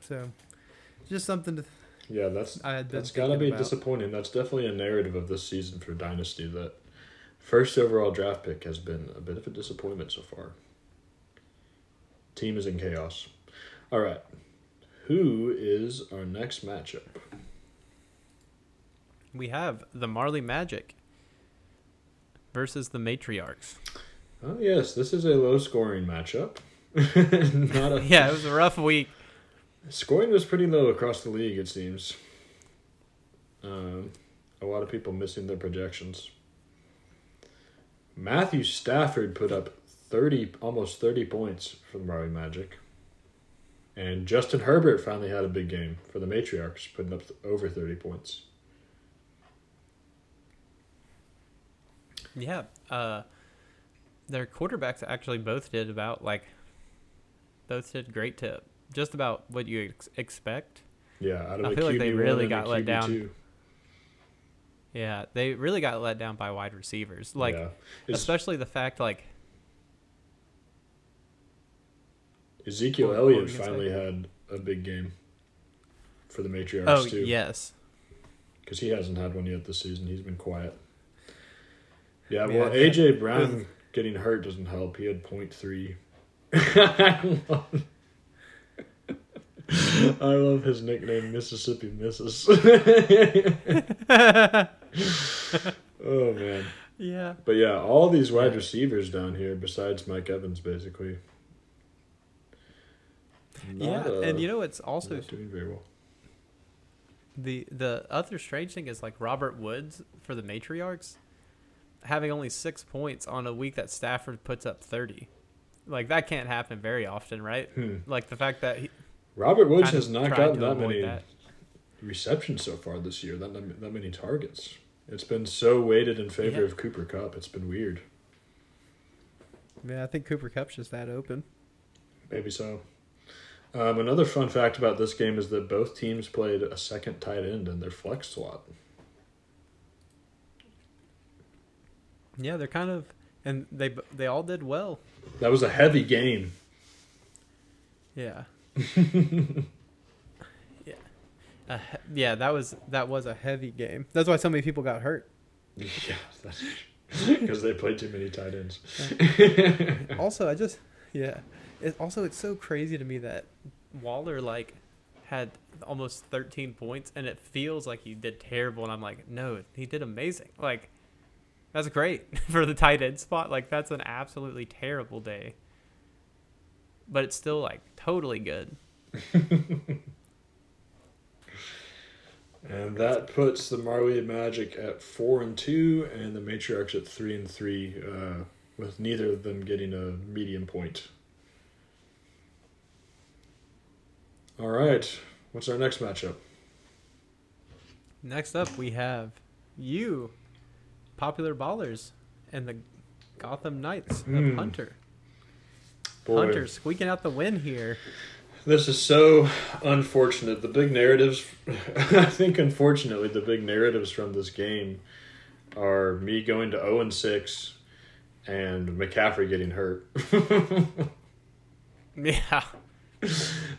So, just something to Yeah, that's I had that's got to be about. disappointing. That's definitely a narrative of this season for Dynasty. That first overall draft pick has been a bit of a disappointment so far. Team is in chaos. All right, who is our next matchup? We have the Marley Magic versus the Matriarchs. Oh yes, this is a low scoring matchup. Not a yeah, it was a rough week. Scoring was pretty low across the league, it seems. Um, a lot of people missing their projections. Matthew Stafford put up thirty, almost thirty points for the Marley Magic, and Justin Herbert finally had a big game for the Matriarchs, putting up over thirty points. Yeah, uh, their quarterbacks actually both did about like both did great to just about what you ex- expect. Yeah, I feel like they QB1 really got let down. QB2. Yeah, they really got let down by wide receivers. Like yeah. Especially the fact like Ezekiel What- Elliott finally had a big game for the Matriarchs oh too. yes. because he hasn't had one yet this season. He's been quiet. Yeah, Yeah, well. AJ Brown getting hurt doesn't help. He had point three. I love- I love his nickname, Mississippi Misses. oh man, yeah. but yeah, all these wide receivers down here, besides Mike Evans, basically. Yeah, and you know it's also not doing very well. the the other strange thing is like Robert Woods for the Matriarchs having only 6 points on a week that Stafford puts up 30. Like that can't happen very often, right? Hmm. Like the fact that he Robert Woods has not gotten that many that. receptions so far this year. That that many targets. It's been so weighted in favor Yeah. of Cooper Kupp. It's been weird. Yeah, I think Cooper Kupp's just that open. Maybe so. Um, another fun fact about this game is that both teams played a second tight end in their flex slot. Yeah, they're kind of and they they all did well. That was a heavy game. Yeah. yeah. Uh, yeah, that was that was a heavy game. That's why so many people got hurt. Yeah, because they played too many tight ends. Also, I just Yeah. It, also, it's so crazy to me that Waller like had almost 13 points, and it feels like he did terrible. And I'm like, no, he did amazing. Like, that's great for the tight end spot. Like, that's an absolutely terrible day, but it's still like totally good. And that puts the Marley Magic at four and two, and the Matriarchs at three and three, uh, with neither of them getting a medium point. All right, what's our next matchup? Next up, we have you, popular ballers, and the Gotham Knights of Hmm. Hunter. Boy, Hunter squeaking out the win here. This is so unfortunate. The big narratives, I think, unfortunately, the big narratives from this game are me going to zero and six, and McCaffrey getting hurt. Yeah.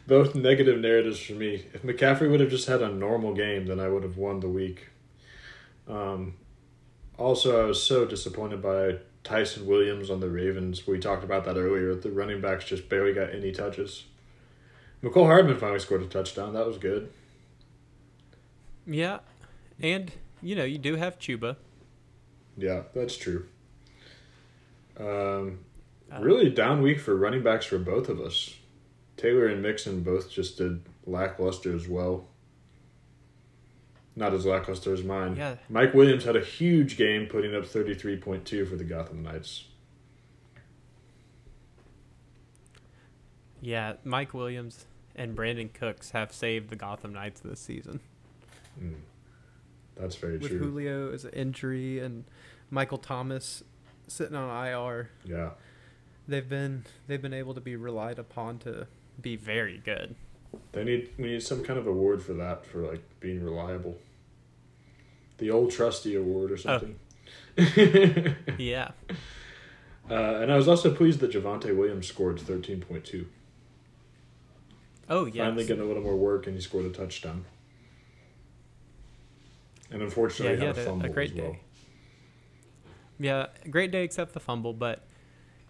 Both negative narratives for me. If McCaffrey would have just had a normal game, then I would have won the week. Um, also, I was so disappointed by Ty'Son Williams on the Ravens. We talked about that earlier. The running backs just barely got any touches. Mecole Hardman finally scored a touchdown. That was good. Yeah. And, you know, you do have Chuba. Yeah, that's true. Um, Uh, really down week for running backs for both of us. Taylor and Mixon both just did lackluster as well. Not as lackluster as mine. Yeah. Mike Williams had a huge game, putting up thirty three point two for the Gotham Knights. Yeah, Mike Williams and Brandin Cooks have saved the Gotham Knights this season. Mm. That's very true. with true. Julio's injury and Michael Thomas sitting on IR. Yeah, They've been they've been able to be relied upon to Be very good. They need we need some kind of award for that for like being reliable. The old trusty award or something. Yeah. Uh, and I was also pleased that Javonte Williams scored 13.2. Oh, yeah. Finally getting a little more work, and he scored a touchdown. And unfortunately, Yeah, he had, had a a- a fumble great as well. day. Yeah, great day except the fumble, but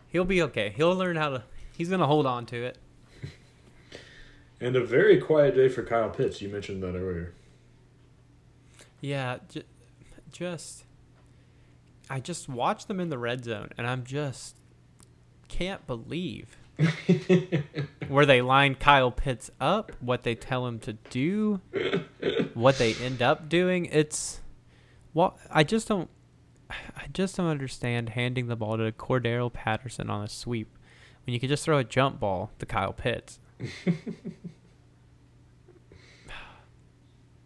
he'll be okay. He'll learn how to. He's gonna hold on to it. And a very quiet day for Kyle Pitts. You mentioned that earlier. Yeah, j- just I just watched them in the red zone, and I'm just can't believe where they line Kyle Pitts up, what they tell him to do, what they end up doing. It's what I just don't. I just don't understand handing the ball to Cordarrelle Patterson on a sweep when you could just throw a jump ball to Kyle Pitts.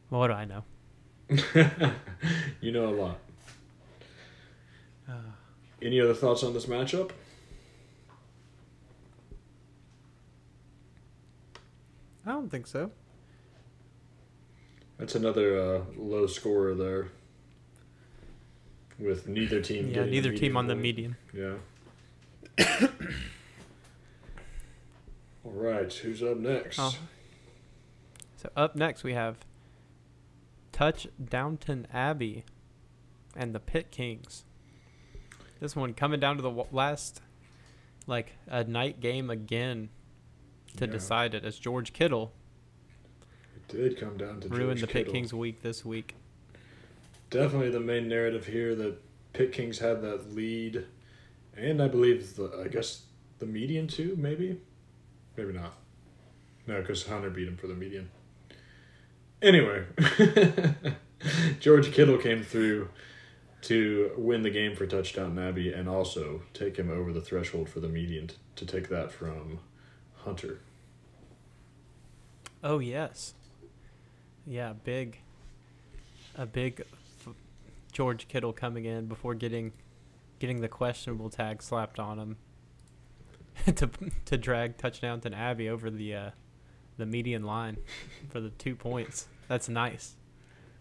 well, what do I know? you know a lot. Uh, Any other thoughts on this matchup? I don't think so. That's another uh, low scorer there. With neither team. Yeah, neither team on the median. Yeah. All right, who's up next? Oh. So up next we have Touch Downton Abbey and the Pit Kings. This one coming down to the last, like a night game again to Yeah. decide it as George Kittle It did come down to ruined George the Pit Kings week this week. Definitely the main narrative here that Pit Kings had that lead, and I believe the I guess the median too. Maybe, maybe not. No, because Hunter beat him for the median. Anyway, George Kittle came through to win the game for touchdown Abbey and also take him over the threshold for the median t- to take that from Hunter. Oh yes, yeah, big, a big f- George Kittle coming in before getting getting the questionable tag slapped on him to to drag touchdown to Abbey over the uh, the median line for the two points. That's nice.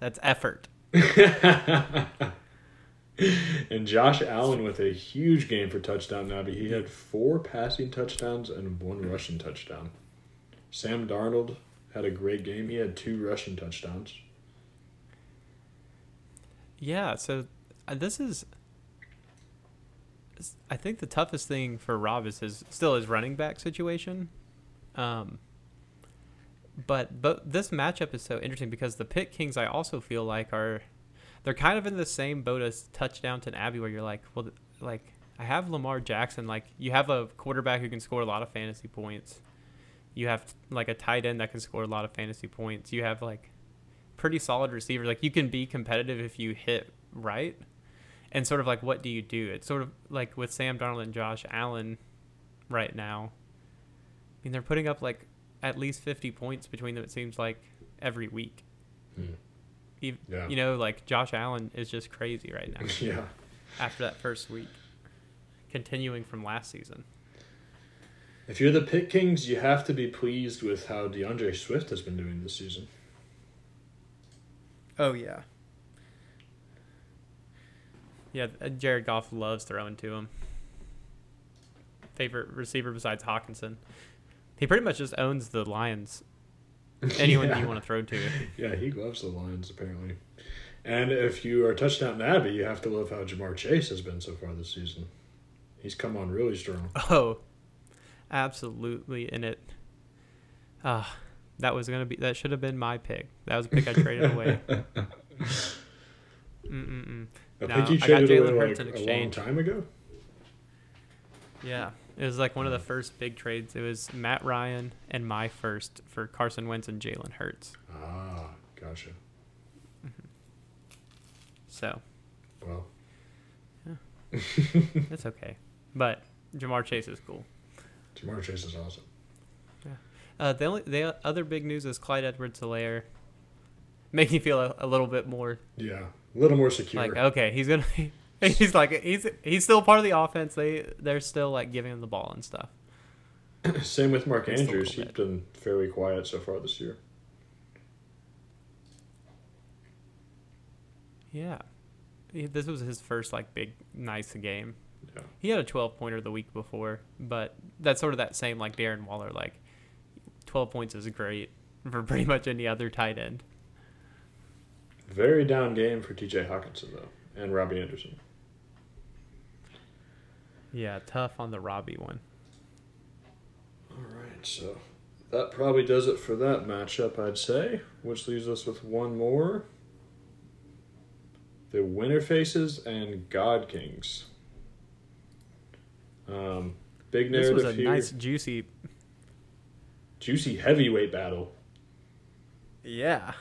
That's effort. and Josh Allen with a huge game for touchdown Nabi. He had four passing touchdowns and one rushing touchdown. Sam Darnold had a great game. He had two rushing touchdowns. Yeah, so uh, this is I think the toughest thing for Rob is his still his running back situation. Um but but this matchup is so interesting because the Pit Kings I also feel like are they're kind of in the same boat as touchdown to Abbey where you're like, well like I have Lamar Jackson like you have a quarterback who can score a lot of fantasy points. You have like a tight end that can score a lot of fantasy points. You have like pretty solid receiver. Like you can be competitive if you hit right. And sort of like what do you do? It's sort of like with Sam Darnold and Josh Allen right now. I mean they're putting up like at least 50 points between them it seems like every week. Hmm. Ev- Yeah. You know like Josh Allen is just crazy right now yeah. after that first week. Continuing from last season. If you're the Pit Kings, you have to be pleased with how D'Andre Swift has been doing this season. Oh yeah. Yeah, uh, Jared Goff loves throwing to him. Favorite receiver besides Hockenson. He pretty much just owns the Lions. Anyone Yeah. you want to throw to. Yeah, he loves the Lions apparently. And if you are touchdown Abbey, you have to love how Ja'Marr Chase has been so far this season. He's come on really strong. Oh, absolutely in it. Ah, that was gonna be. That should have been my pick. That was a pick I traded away. Mm-mm-mm. I No, think you traded Jalen away Hurts like a long time ago. Yeah, it was like one of the first big trades. It was Matt Ryan and my first for Carson Wentz and Jalen Hurts. Ah, gotcha. So Well, it's okay. But Ja'Marr Chase is cool. Ja'Marr Chase is awesome. Yeah. Uh, the only the other big news is Clyde Edwards-Helaire. Make me feel a, a little bit more Yeah, a little more secure. like okay, he's gonna. He's like he's he's still part of the offense. They they're still like giving him the ball and stuff. Same with Mark Andrews. He's been fairly quiet so far this year. Yeah, He- this was his first like big nice game. Yeah. He had a 12 pointer the week before, but that's sort of that same like Darren Waller like 12 points is great for pretty much any other tight end. Very down game for T.J. Hockenson though, and Robby Anderson. Yeah, tough on the Robby one. All right, so that probably does it for that matchup, I'd say, which leaves us with one more. The Winter Faces and God Kings. Um, big This narrative was a here. nice juicy. Juicy heavyweight battle. Yeah.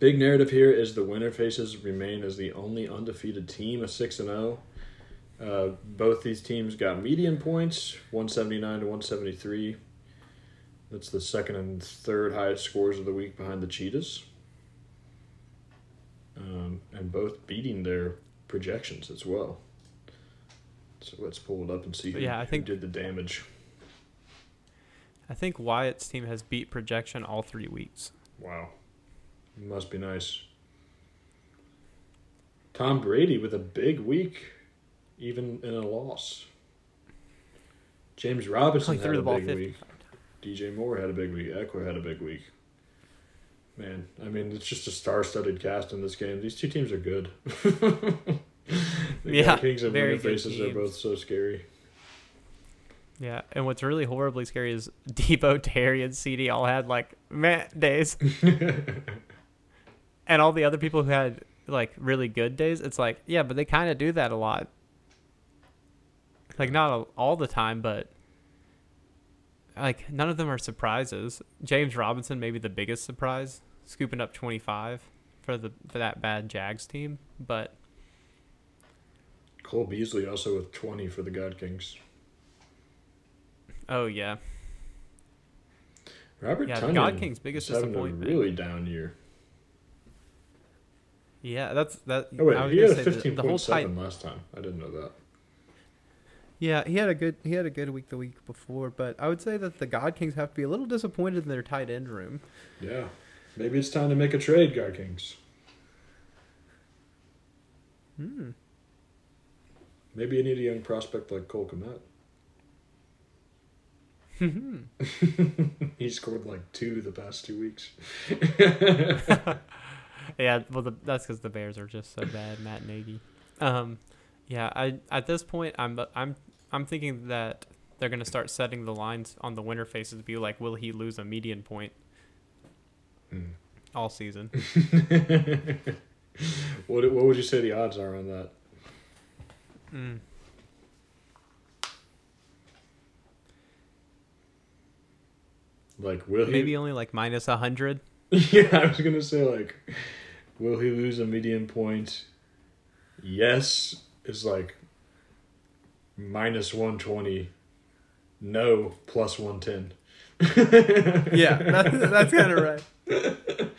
Big narrative here is the Winter Faces remain as the only undefeated team, a six and zero. Uh, both these teams got median points, one seventy nine to one seventy three. That's the second and third highest scores of the week behind the Cheetahs. Um, and both beating their projections as well. So let's pull it up and see who, Yeah, I think- did the damage. I think Wyatt's team has beat projection all three weeks. Wow. Must be nice. Tom Brady with a big week, even in a loss. James Robinson had a the big 50 week. DJ Moore had a big week. Ekeler had a big week. Man, I mean, it's just a star-studded cast in this game. These two teams are good. the Yeah, Kings and very Faces are both so scary. Yeah, and what's really horribly scary is Deebo, Terry, and CD all had like meh days, and all the other people who had like really good days. It's like, yeah, but they kind of do that a lot. Like not a, all the time, but like none of them are surprises. James Robinson maybe the biggest surprise, scooping up twenty five for the for that bad Jags team, but Cole Beasley also with 20 for the God Kings. oh yeah, Robert yeah, Tonyan God King's biggest disappointment. really down year. Yeah, that's that. Oh wait, I was he had fifteen the, whole point tight. last time. I didn't know that. Yeah, he had a good he had a good week the week before, but I would say that the God Kings have to be a little disappointed in their tight end room. Yeah, maybe it's time to make a trade, God Kings. Hmm. Maybe you need a young prospect like Cole Kmet. he scored like two the past two weeks. Yeah, well, the, that's because the Bears are just so bad, Matt Nagy. Um, yeah, I at this point, I'm I'm I'm thinking that they're gonna start setting the lines on the winner faces to be like, will he lose a median point Hmm. all season? what what would you say the odds are on that? mm. Like, will he? Maybe only like minus a hundred. yeah, I was gonna say like, will he lose a median point? Yes, is like minus one twenty. No, plus one ten. Yeah, that, that's kind of right.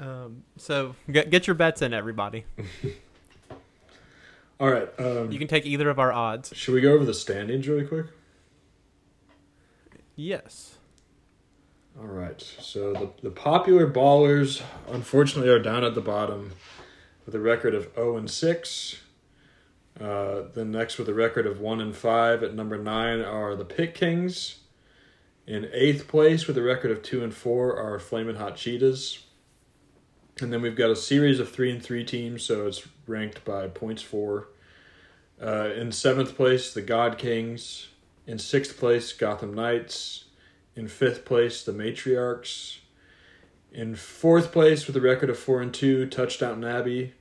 Um, so get get your bets in, everybody. All right. Um, You can take either of our odds. should we go over the standings really quick? Yes. All right. So the the popular ballers, unfortunately, are down at the bottom with a record of zero and six. Uh, then next with a record of one and five at number nine are the Pit Kings. In eighth place with a record of two and four are Flamin' Hot Cheetahs. And then we've got a series of three and three teams, so it's ranked by points for. Uh, in seventh place, the God Kings. In sixth place, Gotham Knights. In fifth place, the Matriarchs. In fourth place, with a record of four and two, Touchdown Abbey.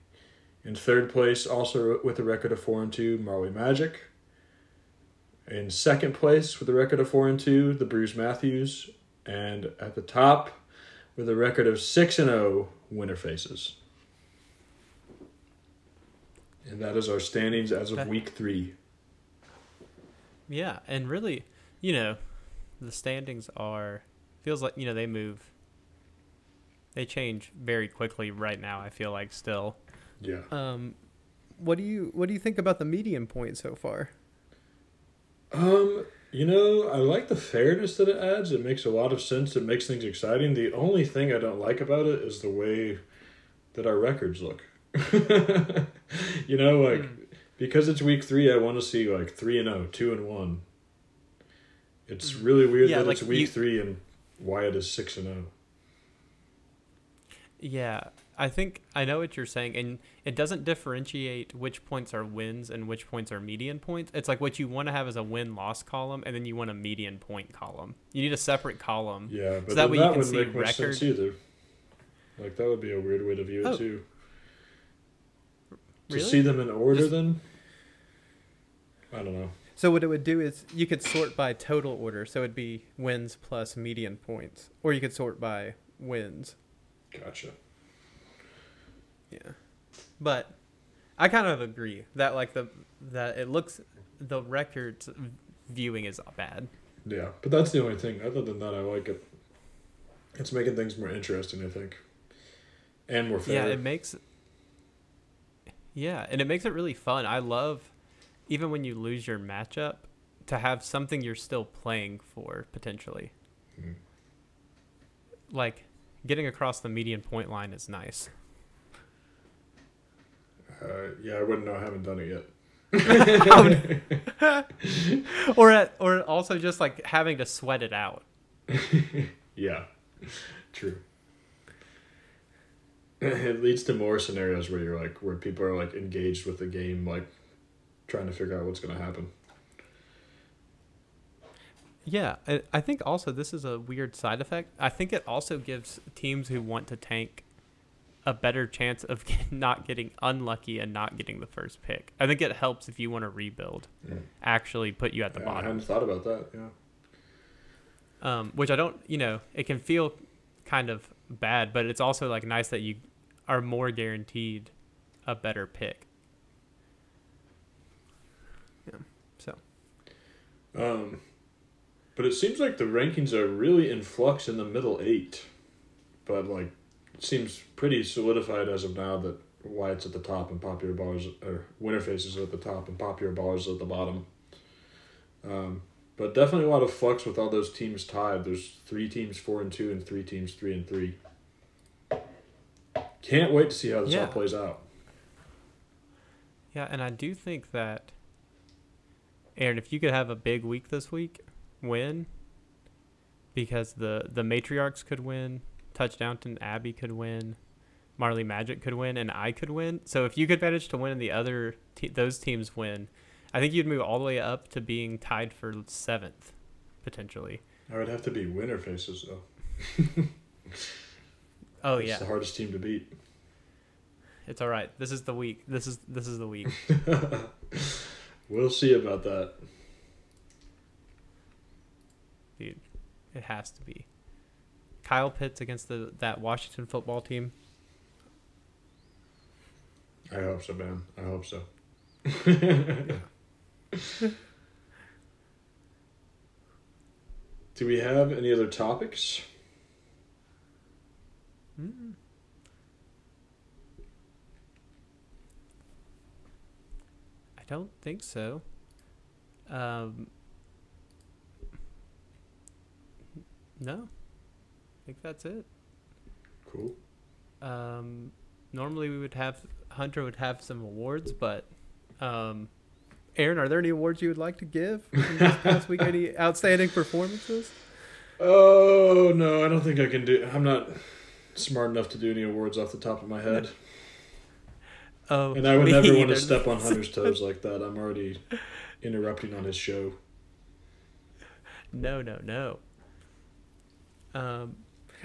In third place, also with a record of four and two, Marley Magic. In second place, with a record of four and two, the Bruce Matthews. And at the top, with a record of six and oh, zero, Winter Faces. And that is our standings as of week three. Yeah, and really, you know, the standings are feels like you know they move. They change very quickly right now. I feel like still. Yeah. Um, what do you what do you think about the median point so far? Um, you know, I like the fairness that it adds. It makes a lot of sense. It makes things exciting. The only thing I don't like about it is the way that our records look. you know, like because it's week three, I want to see like three and oh, two and one. It's really weird Yeah, that like it's week you- three and Wyatt is six and oh. Yeah, I think I know what you're saying, and it doesn't differentiate which points are wins and which points are median points. It's like what you want to have is a win loss column, and then you want a median point column. You need a separate column. Yeah, but that then way you that can would see make much sense record. either. Like that would be a weird way to view it Oh. too. To see them in order, Just- then I don't know. So what it would do is you could sort by total order, so it'd be wins plus median points, or you could sort by wins. Gotcha. Yeah. But I kind of agree that like the that it looks the records viewing is bad. Yeah, but that's the only thing. Other than that, I like it. It's making things more interesting, I think, and more fair. Yeah, it makes. Yeah, and it makes it really fun. I love, even when you lose your matchup, to have something you're still playing for potentially. like getting across the median point line is nice. Uh, yeah, I wouldn't know. I haven't done it yet. or at, or also just like having to sweat it out. yeah, true. It leads to more scenarios where you're like, where people are like engaged with the game, like trying to figure out what's going to happen. Yeah, I, I think also this is a weird side effect. I think it also gives teams who want to tank a better chance of not getting unlucky and not getting the first pick. I think it helps if you want to rebuild, Yeah. actually put you at the Yeah, I bottom. hadn't thought about that. Yeah. um, which I don't, you know, it can feel kind of bad, but it's also like nice that you are more guaranteed a better pick. Yeah. So Um, but it seems like the rankings are really in flux in the middle eight. But like, it seems pretty solidified as of now that Wyatt's at the top and Popular Ballers or Winterface is at the top and Popular Ballers at the bottom. Um, but definitely a lot of flux with all those teams tied. There's three teams four and two and three teams three and three. Can't wait to see how this Yeah. all plays out. yeah, and I do think that Aaron, if you could have a big week this week, win because the the matriarchs could win, touchdown to Abby could win, Marley Magic could win, and I could win. So if you could manage to win and the other te- those teams win, I think you'd move all the way up to being tied for seventh, potentially. I would have to be winner faces though. Oh yeah. It's yeah, the hardest team to beat. it's all right. This is the week. This is this is the week. We'll see about that. dude. It has to be. Kyle Pitts against the that Washington football team. I hope so, man. I hope so. Do we have any other topics? Mm. Don't think so. Um, no, I think that's it. Cool. Um, normally we would have Hunter would have some awards, but um, Aaron, are there any awards you would like to give this past week? Any outstanding performances? Oh no, I don't think I can do. I'm not smart enough to do any awards off the top of my head, Oh, and I would me never want to step on Hunter's toes like that. I'm already interrupting on his show. No, no, no. Um,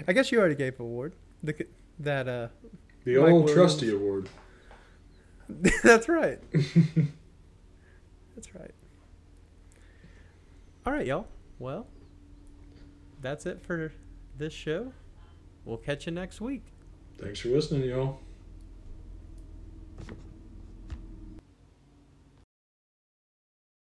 I guess you already gave an award. The, that uh, The Mike old Williams. trusty award. that's right. that's right. all right, y'all. Well, that's it for this show. We'll catch you next week. Thanks for listening, y'all. Thank you.